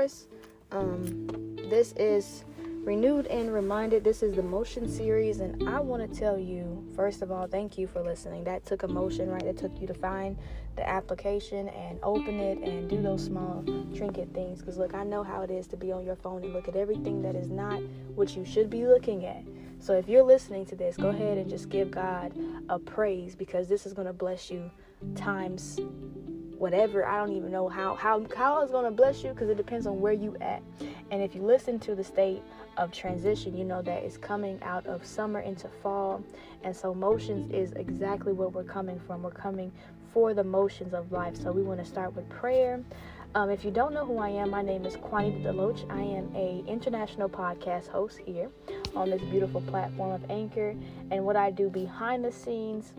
course, um, this is renewed and reminded. This is the motion series, and I want to tell you, first of all, thank you for listening. That took emotion, right? It took you to find the application and open it and do those small trinket things. Because, look, I know how it is to be on your phone and look at everything that is not what you should be looking at. So, if you're listening to this, go ahead and just give God a praise because this is going to bless you times whatever. I don't even know how how how it's gonna bless you because it depends on where you at. And if you listen to the state of transition, you know that it's coming out of summer into fall. And so motions is exactly where we're coming from. We're coming for the motions of life. So we want to start with prayer. Um, if you don't know who I am, my name is Quanita Deloach. I am a international podcast host here on this beautiful platform of Anchor. And what I do behind the scenes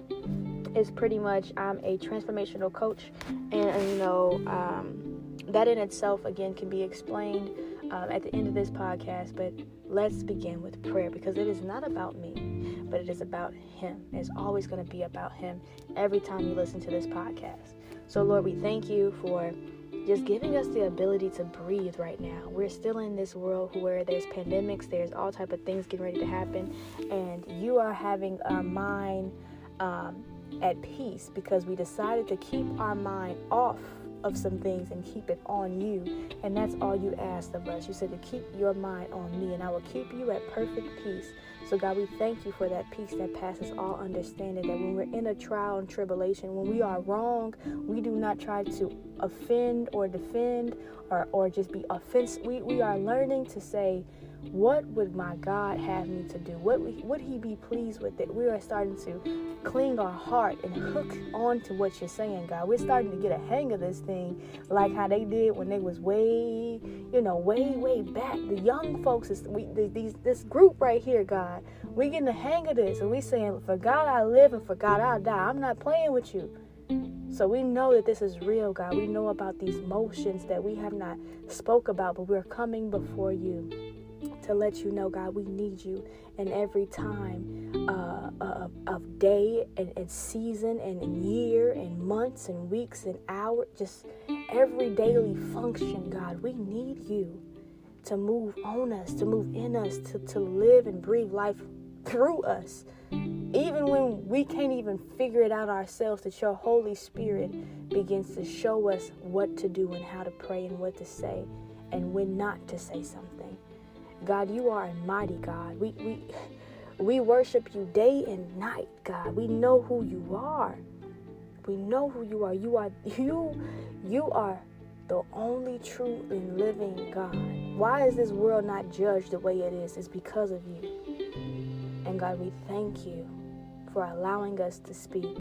is pretty much I'm a transformational coach, and, you know um, that in itself again can be explained um, at the end of this podcast. But let's begin with prayer because it is not about me, but it is about Him. It's always going to be about Him every time you listen to this podcast. So Lord, we thank you for just giving us the ability to breathe right now. We're still in this world where there's pandemics, there's all type of things getting ready to happen, and you are having our mind um, at peace because we decided to keep our mind off of some things and keep it on you. And that's all you asked of us. You said to keep your mind on me, and I will keep you at perfect peace. So, God, we thank you for that peace that passes all understanding. That when we're in a trial and tribulation, when we are wrong, we do not try to offend or defend or, or just be offensive. We, we are learning to say, what would my God have me to do? What would He be pleased with? That we are starting to cling our heart and hook on to what you're saying, God. We're starting to get a hang of this thing, like how they did when they was way, you know, way, way back. The young folks, is we these this group right here, God. We getting the hang of this, and we saying, "For God I live, and for God I die." I'm not playing with you. So we know that this is real, God. We know about these motions that we have not spoke about, but we're coming before you to let you know, God, we need you in every time uh, of, of, day and, and season and, year and months and weeks and hours, just every daily function, God. We need you to move on us, to move in us, to, to live and breathe life through us. Even when we can't even figure it out ourselves, that your Holy Spirit begins to show us what to do and how to pray and what to say and when not to say something. God, you are a mighty God. We we we worship you day and night, God. We know who you are. We know who you are. You are you you are the only true and living God. Why is this world not judged the way it is? It's because of you. And God, we thank you for allowing us to speak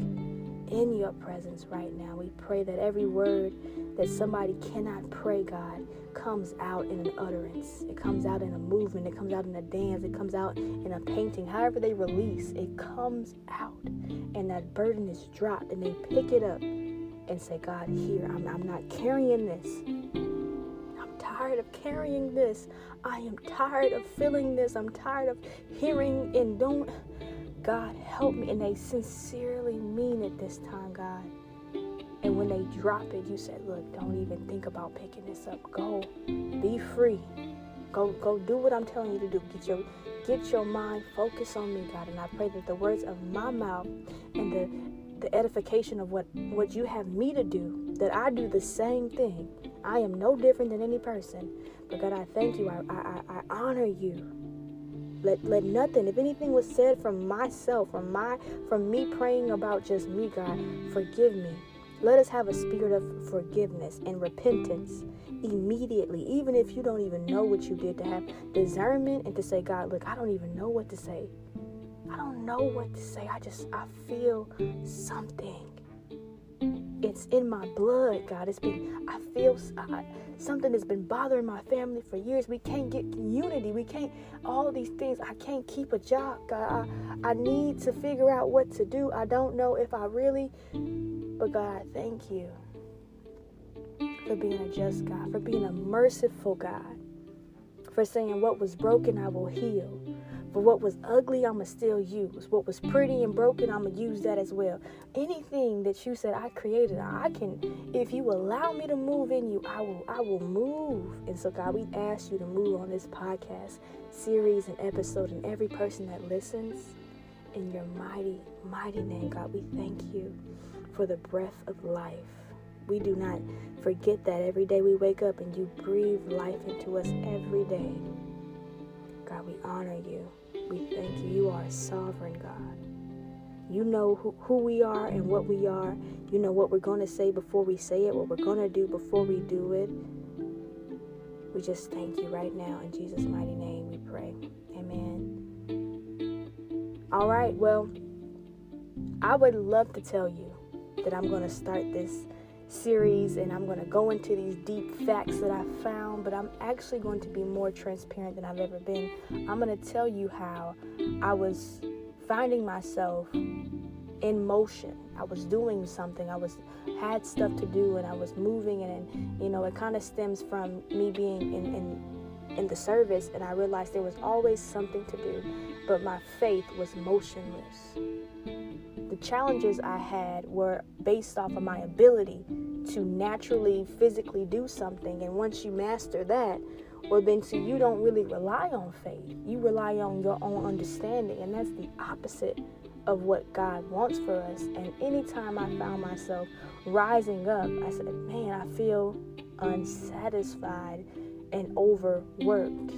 in your presence right now. We pray that every word that somebody cannot pray, God, comes out in an utterance. It comes out in a movement. It comes out in a dance. It comes out in a painting. However, they release, it comes out. And that burden is dropped. And they pick it up and say, God, here, I'm, I'm not carrying this. I'm tired of carrying this. I am tired of feeling this. I'm tired of hearing and don't. God, help me. And they sincerely mean it this time, God. When they drop it, you said, look, don't even think about picking this up. Go. Be free. Go go do what I'm telling you to do. Get your get your mind focused on me, God. And I pray that the words of my mouth and the the edification of what what you have me to do, that I do the same thing. I am no different than any person. But God, I thank you. I I, I honor you. Let let nothing, if anything was said from myself, from my from me praying about just me, God, forgive me. Let us have a spirit of forgiveness and repentance immediately, even if you don't even know what you did, to have discernment and to say, God, look, I don't even know what to say. I don't know what to say. I just, I feel something. It's in my blood, God. It's been, I feel something that's been bothering my family for years. We can't get unity. We can't, all these things. I can't keep a job, God. I, I need to figure out what to do. I don't know if I really but God, thank you for being a just God, for being a merciful God, for saying what was broken I will heal, For what was ugly, I'ma still use. What was pretty and broken, I'ma use that as well. Anything that you said I created, I can. If you allow me to move in you, I will. I will move. And so, God, we ask you to move on this podcast series and episode, and every person that listens. In your mighty, mighty name, God, we thank you for the breath of life. We do not forget that every day we wake up and you breathe life into us every day. God, we honor you. We thank you. You are a sovereign God. You know who, who we are and what we are. You know what we're going to say before we say it, what we're going to do before we do it. We just thank you right now. In Jesus' mighty name we pray. Amen. All right, well, I would love to tell you that I'm going to start this series and I'm going to go into these deep facts that I found, but I'm actually going to be more transparent than I've ever been. I'm going to tell you how I was finding myself in motion. I was doing something. I was had stuff to do and I was moving and, and you know, it kind of stems from me being in, in in the service and I realized there was always something to do, but my faith was motionless challenges I had were based off of my ability to naturally physically do something. And once you master that, well, then so you don't really rely on faith. You rely on your own understanding. And that's the opposite of what God wants for us. And anytime I found myself rising up, I said, man, I feel unsatisfied and overworked.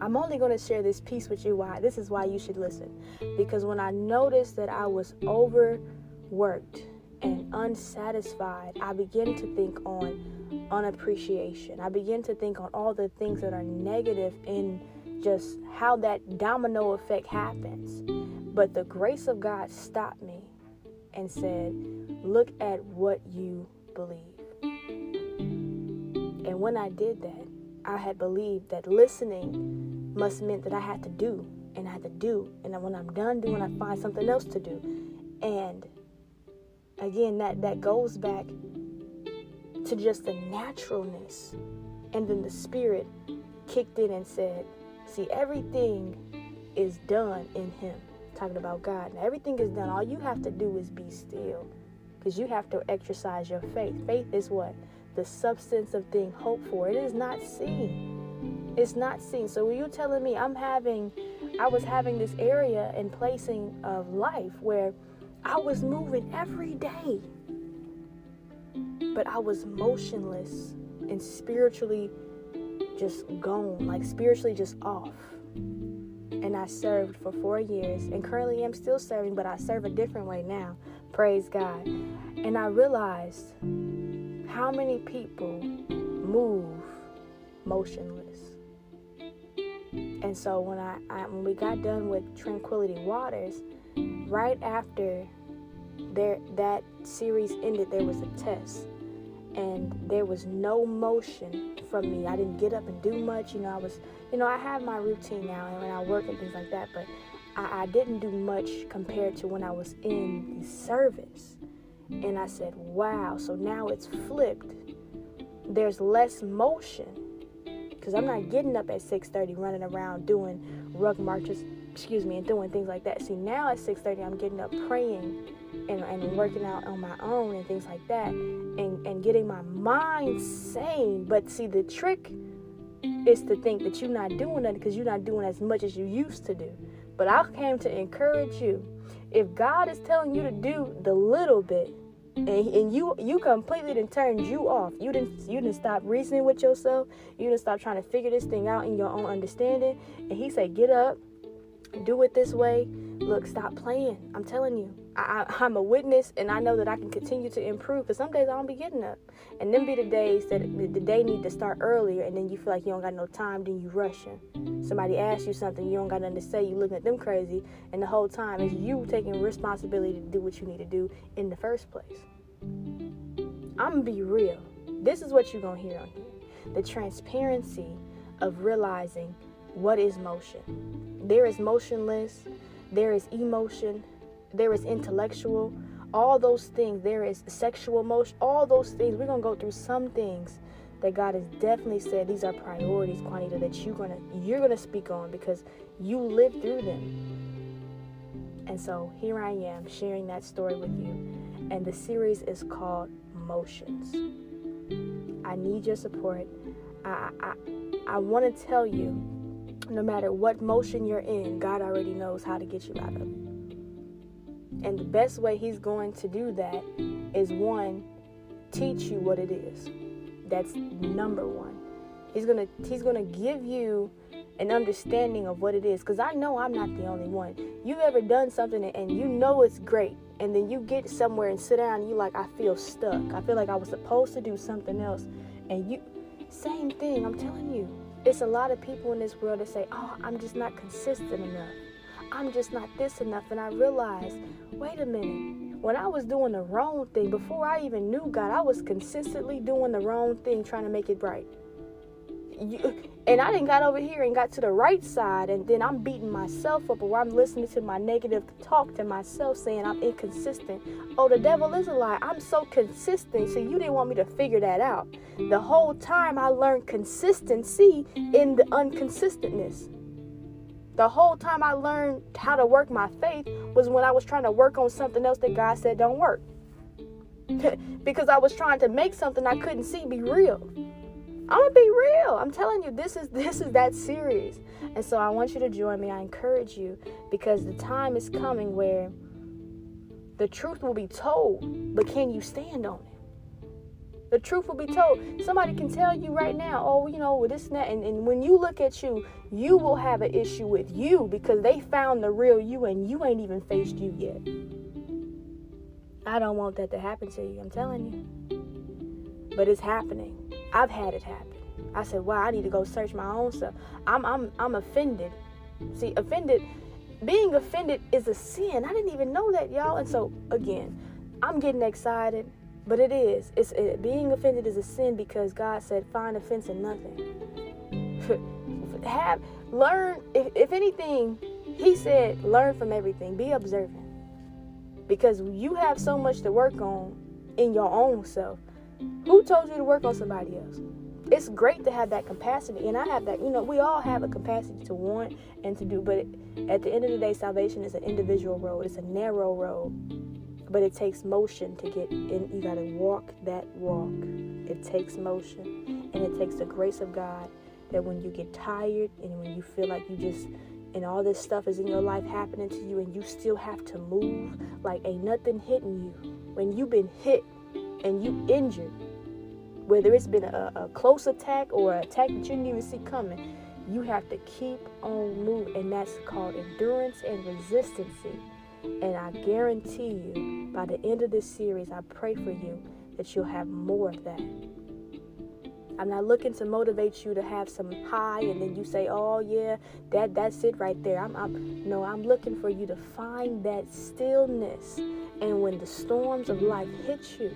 I'm only going to share this piece with you why this is why you should listen. Because when I noticed that I was overworked and unsatisfied, I began to think on unappreciation. I began to think on all the things that are negative in just how that domino effect happens. But the grace of God stopped me and said, Look at what you believe. And when I did that, I had believed that listening must meant that I had to do and I had to do. And when I'm done doing, I find something else to do. And again, that, that goes back to just the naturalness. And then the spirit kicked in and said, See, everything is done in Him. Talking about God. Now, everything is done. All you have to do is be still. Because you have to exercise your faith. Faith is what? the substance of thing hoped for. It is not seen. It's not seen. So when you're telling me I'm having, I was having this area and placing of life where I was moving every day, but I was motionless and spiritually just gone, like spiritually just off. And I served for four years and currently am still serving, but I serve a different way now. Praise God. And I realized how many people move motionless? And so when I, I, when we got done with Tranquility Waters, right after there that series ended, there was a test, and there was no motion from me. I didn't get up and do much. You know, I was, you know, I have my routine now, and when I work and things like that, but I, I didn't do much compared to when I was in the service. And I said, wow, so now it's flipped. There's less motion. Because I'm not getting up at 6:30 running around doing ruck marches, excuse me, and doing things like that. See, now at 6:30 I'm getting up praying and, and working out on my own and things like that and, and getting my mind sane. But see the trick is to think that you're not doing it because you're not doing as much as you used to do. But I came to encourage you. If God is telling you to do the little bit, and, and you you completely didn't turned you off. You didn't you didn't stop reasoning with yourself. You didn't stop trying to figure this thing out in your own understanding. And he said, get up, do it this way. Look, stop playing. I'm telling you. I, am a witness, and I know that I can continue to improve. Because some days I don't be getting up, and then be the days that the, day need to start earlier, and then you feel like you don't got no time, then you rushing. Somebody asks you something, you don't got nothing to say, you looking at them crazy, and the whole time is you taking responsibility to do what you need to do in the first place. I'm gonna be real. This is what you're gonna hear on here: the transparency of realizing what is motion. There is motionless. There is emotion there is intellectual, all those things. There is sexual motion, all those things. We're gonna go through some things that God has definitely said these are priorities, Quanita, that you're gonna you're gonna speak on because You lived through them. And so here I am sharing that story with you. And the series is called Motions. I need your support. I, I, I want to tell you no matter what motion you're in, God already knows how to get you out of it. And the best way He's going to do that is one, teach you what it is. That's number one. He's gonna He's gonna give you an understanding of what it is. Because I know I'm not the only one. You've ever done something and you know it's great, and then you get somewhere and sit down and you like, I feel stuck. I feel like I was supposed to do something else. And you same thing, I'm telling you. It's a lot of people in this world that say, Oh, I'm just not consistent enough. I'm just not this enough. And I realized, wait a minute. When I was doing the wrong thing, before I even knew God, I was consistently doing the wrong thing, trying to make it right. You, and I didn't got over here and got to the right side, and then I'm beating myself up, or I'm listening to my negative talk to myself, saying I'm inconsistent. Oh, the devil is a lie. I'm so consistent, so you didn't want me to figure that out. The whole time I learned consistency in the inconsistentness. The whole time I learned how to work my faith was when I was trying to work on something else that God said don't work. because I was trying to make something I couldn't see be real. I'm gonna be real. I'm telling you, this is this is that serious. And so I want you to join me. I encourage you because the time is coming where the truth will be told, but can you stand on it? The truth will be told. Somebody can tell you right now, oh, you know, this and that. And, and when you look at you, you will have an issue with you because they found the real you and you ain't even faced you yet. I don't want that to happen to you. I'm telling you. But it's happening. I've had it happen. I said, wow, I need to go search my own stuff. I'm I'm I'm offended. See, offended being offended is a sin. I didn't even know that, y'all. And so again, I'm getting excited but it is. It's it, being offended is a sin because God said, "Find offense in nothing." Have learn. If, if anything, He said, "Learn from everything. Be observant." Because you have so much to work on in your own self. Who told you to work on somebody else? It's great to have that capacity, and I have that. You know, we all have a capacity to want and to do, but at the end of the day, salvation is an individual road. It's a narrow road but it takes motion to get in. You got to walk that walk. It takes motion. And it takes the grace of God that when you get tired and when you feel like you just, and all this stuff is in your life happening to you and you still have to move like ain't nothing hitting you. When you've been hit and you injured, whether it's been a, a close attack or an attack that you didn't even see coming, you have to keep on moving. And that's called endurance and resistancy. And I guarantee you, by the end of this series, I pray for you that you'll have more of that. I'm not looking to motivate you to have some high and then you say, "Oh yeah, that that's it right there." I'm, I'm no, I'm looking for you to find that stillness. And when the storms of life hit you,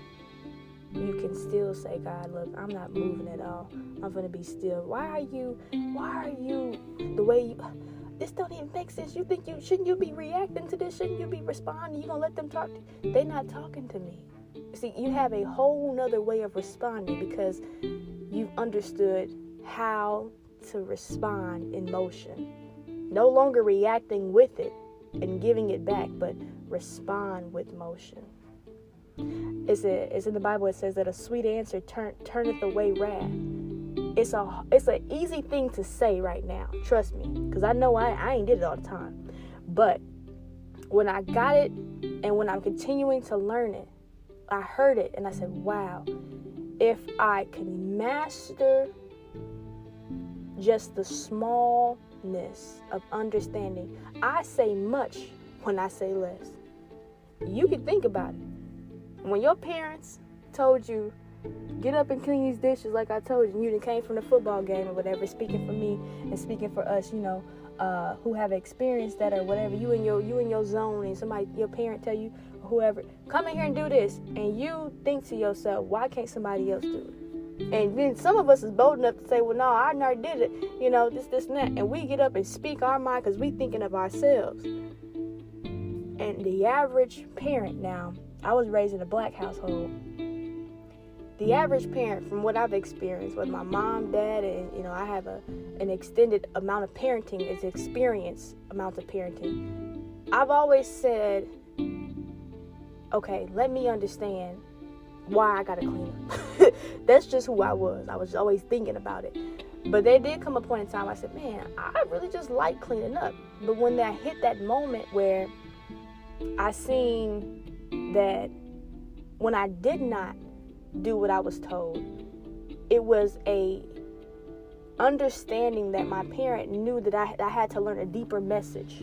you can still say, "God, look, I'm not moving at all. I'm to be still." Why are you why are you the way you this don't even make sense. You think you shouldn't you be reacting to this? Shouldn't you be responding? You gonna let them talk? To, they not talking to me. See, you have a whole nother way of responding because you've understood how to respond in motion. No longer reacting with it and giving it back, but respond with motion. It's, it's in the Bible, it says that a sweet answer turn, turneth away wrath it's a it's an easy thing to say right now. Trust me, because I know I, I ain't did it all the time. But when I got it and when I'm continuing to learn it, I heard it and I said, wow, if I can master just the smallness of understanding, I say much when I say less. You can think about it. When your parents told you get up and clean these dishes like I told you. You came from the football game or whatever. Speaking for me and speaking for us, you know, uh, who have experienced that or whatever. You in your you in your zone and somebody your parent tell you whoever come in here and do this, and you think to yourself, why can't somebody else do it? And then some of us is bold enough to say, well, no, I never did it. You know, this, this, and that. And we get up and speak our mind because we thinking of ourselves. And the average parent now, I was raised in a black household the average parent, from what I've experienced with my mom, dad, and you know, I have a an extended amount of parenting, is experience amount of parenting. I've always said, okay, let me understand why I gotta clean up. That's just who I was. I was always thinking about it. But there did come a point in time I said, man, I really just like cleaning up. But when that hit that moment where I seen that when I did not do what I was told, it was a understanding that my parent knew that I, I had to learn a deeper message.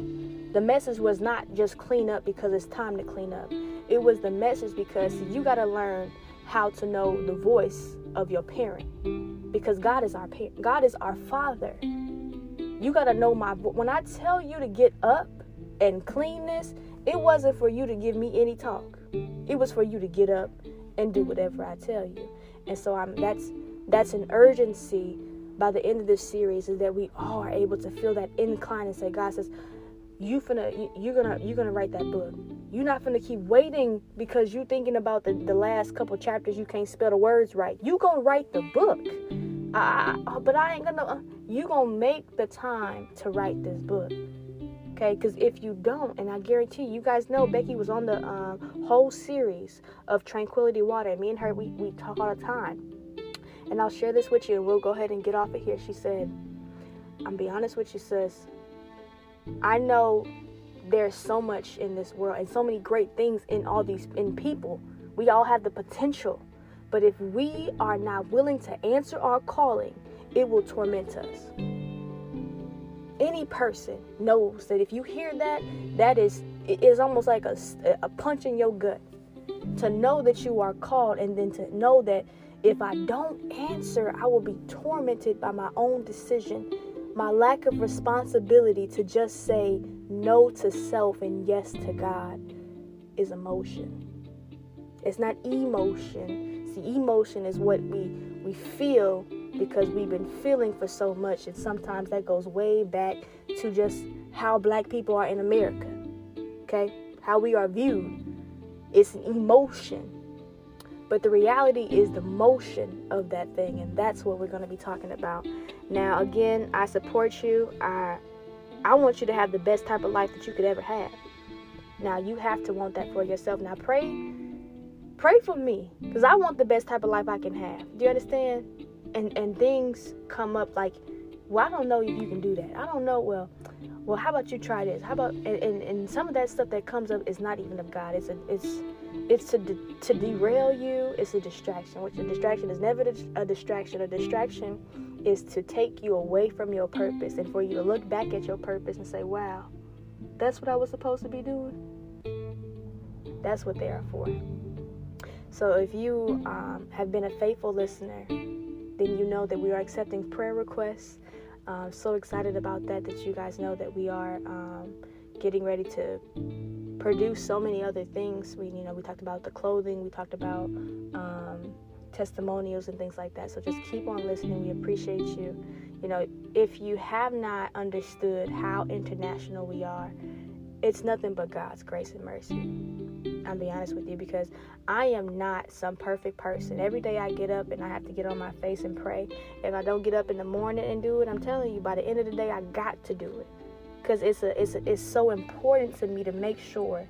The message was not just clean up because it's time to clean up. It was the message because you got to learn how to know the voice of your parent because God is our parent. God is our father. You got to know my when I tell you to get up and clean this, it wasn't for you to give me any talk. It was for you to get up and do whatever I tell you. And so I'm that's that's an urgency by the end of this series is that we all are able to feel that incline and say, God says, you finna you're gonna you're gonna write that book. You're not gonna keep waiting because you're thinking about the, the last couple chapters you can't spell the words right. You gonna write the book. I, I, but I ain't gonna. Uh, you gonna make the time to write this book okay? Because if you don't and i guarantee you, guys know becky was on the um, whole series of tranquility water. Me and her we, we talk all the time. And i'll share this with you and we'll go ahead and get off of here. She said i'm be honest with you sis. I know there's so much in this world and so many great things in all these in people. We all have the potential. But if we are not willing to answer our calling it will torment us any person knows that if you hear that, that is it is almost like a, a punch in your gut to know that you are called and then to know that if I don't answer, I will be tormented by my own decision, my lack of responsibility to just say no to self and yes to God is emotion. It's not emotion. See, emotion is what we we feel because we've been feeling for so much and sometimes that goes way back to just how black people are in America. Okay? How we are viewed. It's an emotion. But the reality is the motion of that thing and that's what we're going to be talking about. Now, again, I support you. I I want you to have the best type of life that you could ever have. Now, you have to want that for yourself. Now, pray pray for me because I want the best type of life I can have. Do you understand? And and things come up like well i don't know if you can do that. I don't know well well how about you try this? How about and, and, and some of that stuff that comes up is not even of god. It's a it's it's to de- to derail you. It's a distraction. Which a distraction is never a distraction. A distraction is to take you away from your purpose and for you to look back at your purpose and say wow that's what i was supposed to be doing. That's what they are for. So if you um, have been a faithful listener then you know that we are accepting prayer requests. Uh, so excited about that, that you guys know that we are um, getting ready to produce so many other things. We, you know, we talked about the clothing, we talked about um, testimonials and things like that. So just keep on listening. We appreciate you. You know, if you have not understood how international we are, it's nothing but God's grace and mercy. I'll be honest with you because I am not some perfect person. Every day I get up and I have to get on my face and pray. If I don't get up in the morning and do it, I'm telling you, by the end of the day, I got to do it because it's a, it's a, it's so important to me to make sure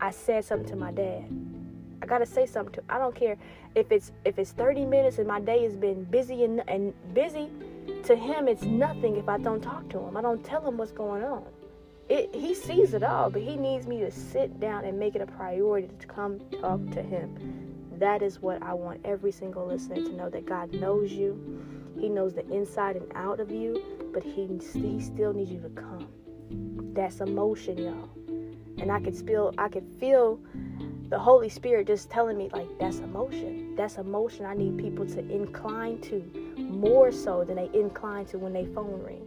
I said something to my dad. I gotta say something to. I don't care if it's if it's 30 minutes and my day has been busy and, and busy. To him, it's nothing if I don't talk to him. I don't tell him what's going on it, he sees it all, but he needs me to sit down and make it a priority to come talk to him. That is what I want every single listener to know that God knows you. He knows the inside and out of you, but he, he still needs you to come. That's emotion, y'all. And I could feel I could feel the Holy Spirit just telling me like that's emotion. That's emotion I need people to incline to more so than they incline to when they phone ring.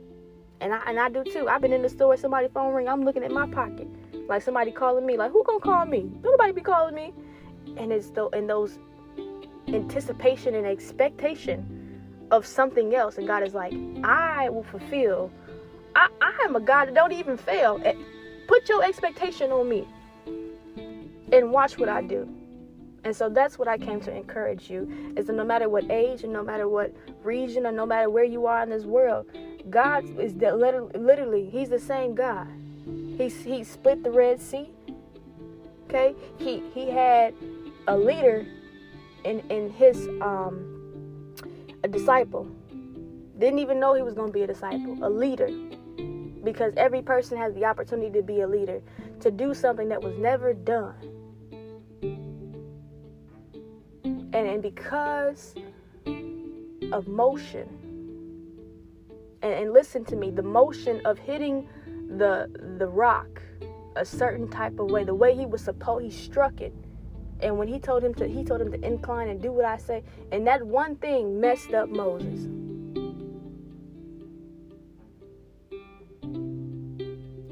And I and I do too. I've been in the store, somebody phone ring, I'm looking at my pocket. Like somebody calling me, like who gonna call me? Nobody be calling me. And it's though in those anticipation and expectation of something else. And God is like, I will fulfill. I, I am a God that don't even fail. Put your expectation on me and watch what I do. And so that's what I came to encourage you is that no matter what age and no matter what region or no matter where you are in this world, God is that literally, He's the same God. He, he split the Red Sea. Okay? He he had a leader in, in his um a disciple. Didn't even know he was gonna be a disciple, a leader. Because every person has the opportunity to be a leader, to do something that was never done. And, and because of motion, and, and listen to me, the motion of hitting the the rock a certain type of way, the way he was supposed, he struck it. And when he told him to, he told him to incline and do what I say. And that one thing messed up Moses.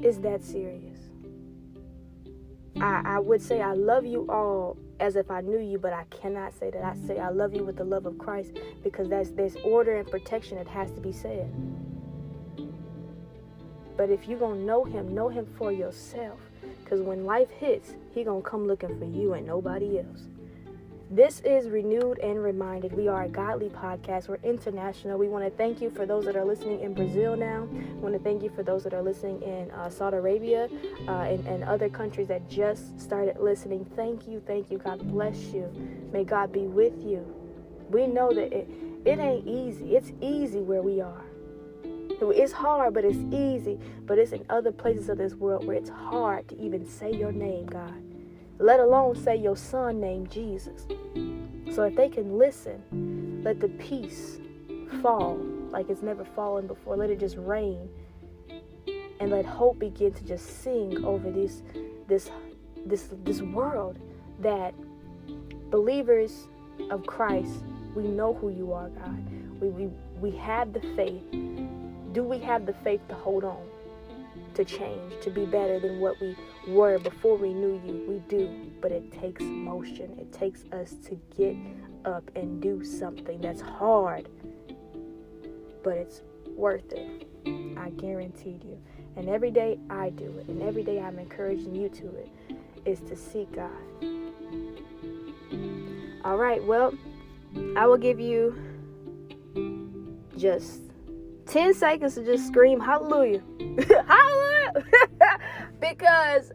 Is that serious? I, I would say I love you all as if I knew you, but I cannot say that. I say I love you with the love of Christ because that's there's order and protection that has to be said. But if you're gonna know him, know him for yourself. Cause when life hits, he gonna come looking for you and nobody else. This is Renewed and Reminded. We are a godly podcast. We're international. We want to thank you for those that are listening in Brazil now. We want to thank you for those that are listening in uh, Saudi Arabia uh, and, and other countries that just started listening. Thank you, thank you. God bless you. May God be with you. We know that it, it ain't easy. It's easy where we are. It's hard, but it's easy. But it's in other places of this world where it's hard to even say your name, God let alone say your son named Jesus. So if they can listen, let the peace fall like it's never fallen before. Let it just rain. And let hope begin to just sing over this this this this world that believers of Christ, we know who you are, God. We we, we have the faith. Do we have the faith to hold on? to change, to be better than what we were before we knew you. We do, but it takes motion. It takes us to get up and do something that's hard, but it's worth it. I guarantee you. And every day I do it, and every day I'm encouraging you to it, is to seek God. All right, well, I will give you just 10 seconds to just scream hallelujah. hallelujah! because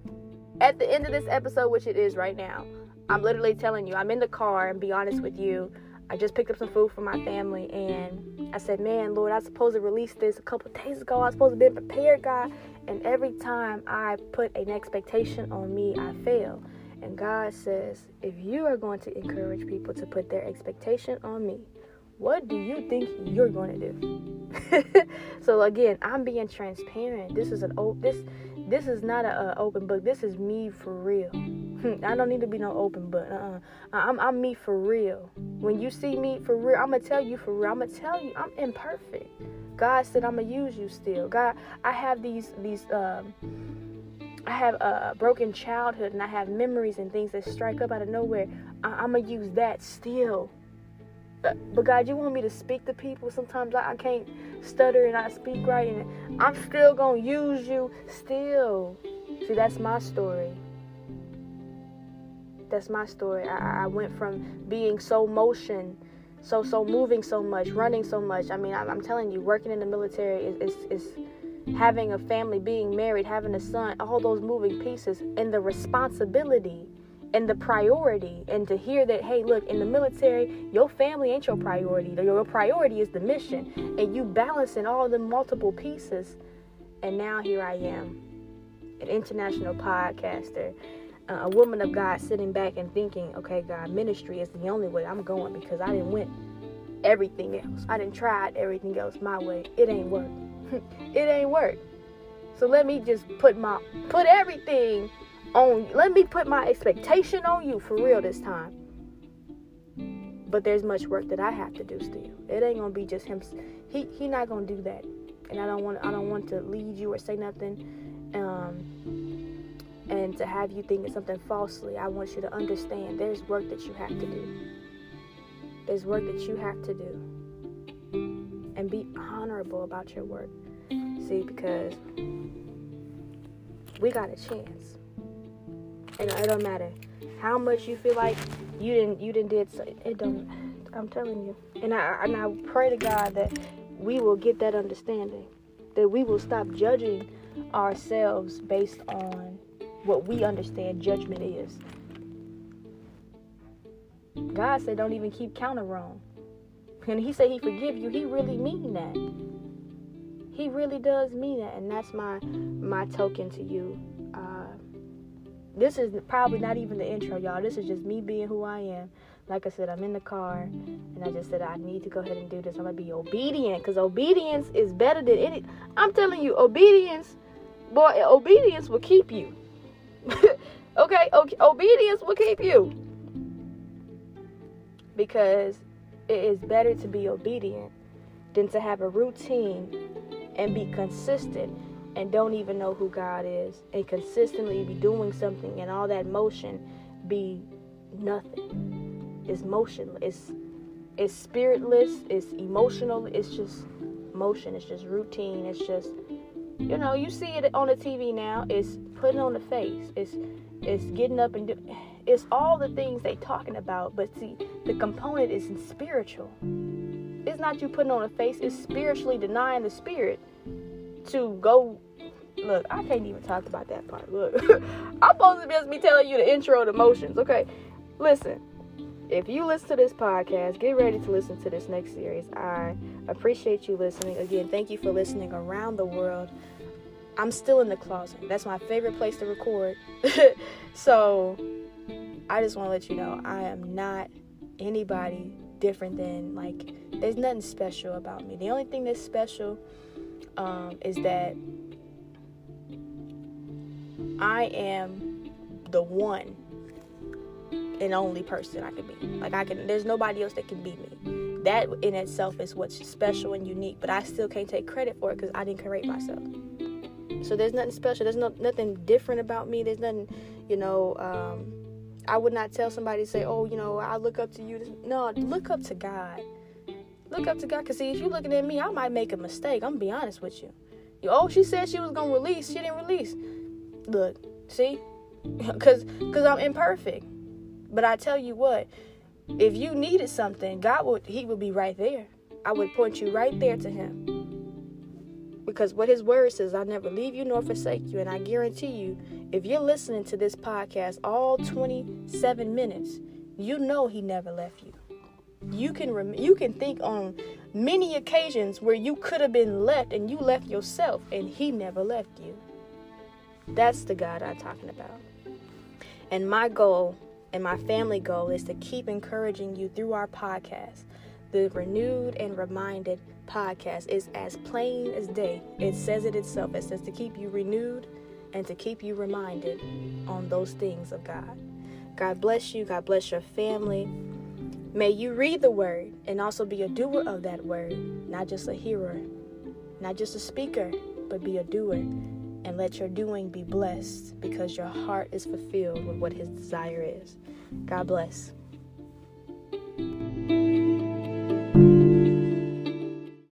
at the end of this episode, which it is right now, I'm literally telling you, I'm in the car and be honest with you. I just picked up some food for my family and I said, Man, Lord, I supposed to release this a couple days ago. I was supposed to be prepared, God. And every time I put an expectation on me, I fail. And God says, If you are going to encourage people to put their expectation on me, what do you think you're going to do? so again, I'm being transparent. This is an open this this is not an open book. This is me for real. I don't need to be no open book. Uh-uh. I'm I'm me for real. When you see me for real, I'm gonna tell you for real. I'm gonna tell you I'm imperfect. God said I'm gonna use you still. God, I have these these um I have a broken childhood and I have memories and things that strike up out of nowhere. I, am gonna use that still but God, you want me to speak to people. Sometimes I, I can't stutter and I speak right, and I'm still gonna use you. Still, see, that's my story. That's my story. I, I went from being so motion, so so moving so much, running so much. I mean, I'm, I'm telling you, working in the military is is, is having a family, being married, having a son, all those moving pieces, and the responsibility and the priority and to hear that hey look in the military your family ain't your priority. Your priority is the mission. And you balancing all the multiple pieces. And now here i am an international podcaster a woman of god sitting back and thinking okay god ministry is the only way i'm going because i didn't win everything else. I didn't try everything else my way. It ain't work. It ain't work. So let me just put my put everything on you. let me put my expectation on you for real this time. But there's much work that i have to do still. It ain't gonna be just him. He he not gonna do that. And i don't want i don't want to lead you or say nothing um and to have you thinking something falsely. I want you to understand there's work that you have to do. There's work that you have to do. And be honorable about your work. See because we got a chance And it don't matter how much you feel like you didn't you didn't did so it don't I'm telling you. And I and I pray to God that we will get that understanding. That we will stop judging ourselves based on what we understand judgment is. God said don't even keep count of wrong. And he said he forgive you, he really mean that. He really does mean that, and that's my my token to you. This is probably not even the intro, y'all. This is just me being who I am. Like I said, I'm in the car, and I just said I need to go ahead and do this. I'm gonna be obedient, cause obedience is better than any. I'm telling you, obedience, boy, obedience will keep you. okay, okay, obedience will keep you because it is better to be obedient than to have a routine and be consistent and don't even know who God is and consistently be doing something and all that motion be nothing. It's motionless. It's it's spiritless, it's emotional, it's just motion, it's just routine, it's just you know, you see it on the TV now, it's putting on the face, it's it's getting up and do, it's all the things they talking about, but see, the component is spiritual. It's not you putting on a face, it's spiritually denying the spirit to go look, I can't even talk about that part. Look, I'm supposed to just be telling you the intro to motions. Okay, listen. If you listen to this podcast, get ready to listen to this next series. I appreciate you listening. Again, thank you for listening around the world. I'm still in the closet. That's my favorite place to record. so I just want to let you know I am not anybody different than like there's nothing special about me. The only thing that's special um, is that I am the one and only person I can be. Like I can there's nobody else that can be me. That in itself is what's special and unique, but I still can't take credit for it because I didn't create myself. So there's nothing special. There's no nothing different about me. There's nothing, you know, um, I would not tell somebody to say, "Oh, you know, I look up to you." No, look up to God. Look up to God. Cause see, if you're looking at me, I might make a mistake. I'm gonna be honest with you. Oh, she said she was gonna release. She didn't release. Look, see, cause cause I'm imperfect. But I tell you what, if you needed something, God would He would be right there. I would point you right there to Him. Because what His Word says, I'll never leave you nor forsake you. And I guarantee you, if you're listening to this podcast all 27 minutes, you know He never left you. You can rem- you can think on many occasions where you could have been left and you left yourself and he never left you. That's the God I'm talking about. And my goal and my family goal is to keep encouraging you through our podcast. The Renewed and Reminded podcast is as plain as day. It says it itself. It says to keep you renewed and to keep you reminded on those things of God. God bless you. God bless your family. May you read the word and also be a doer of that word, not just a hearer, not just a speaker, but be a doer. And let your doing be blessed because your heart is fulfilled with what his desire is. God bless.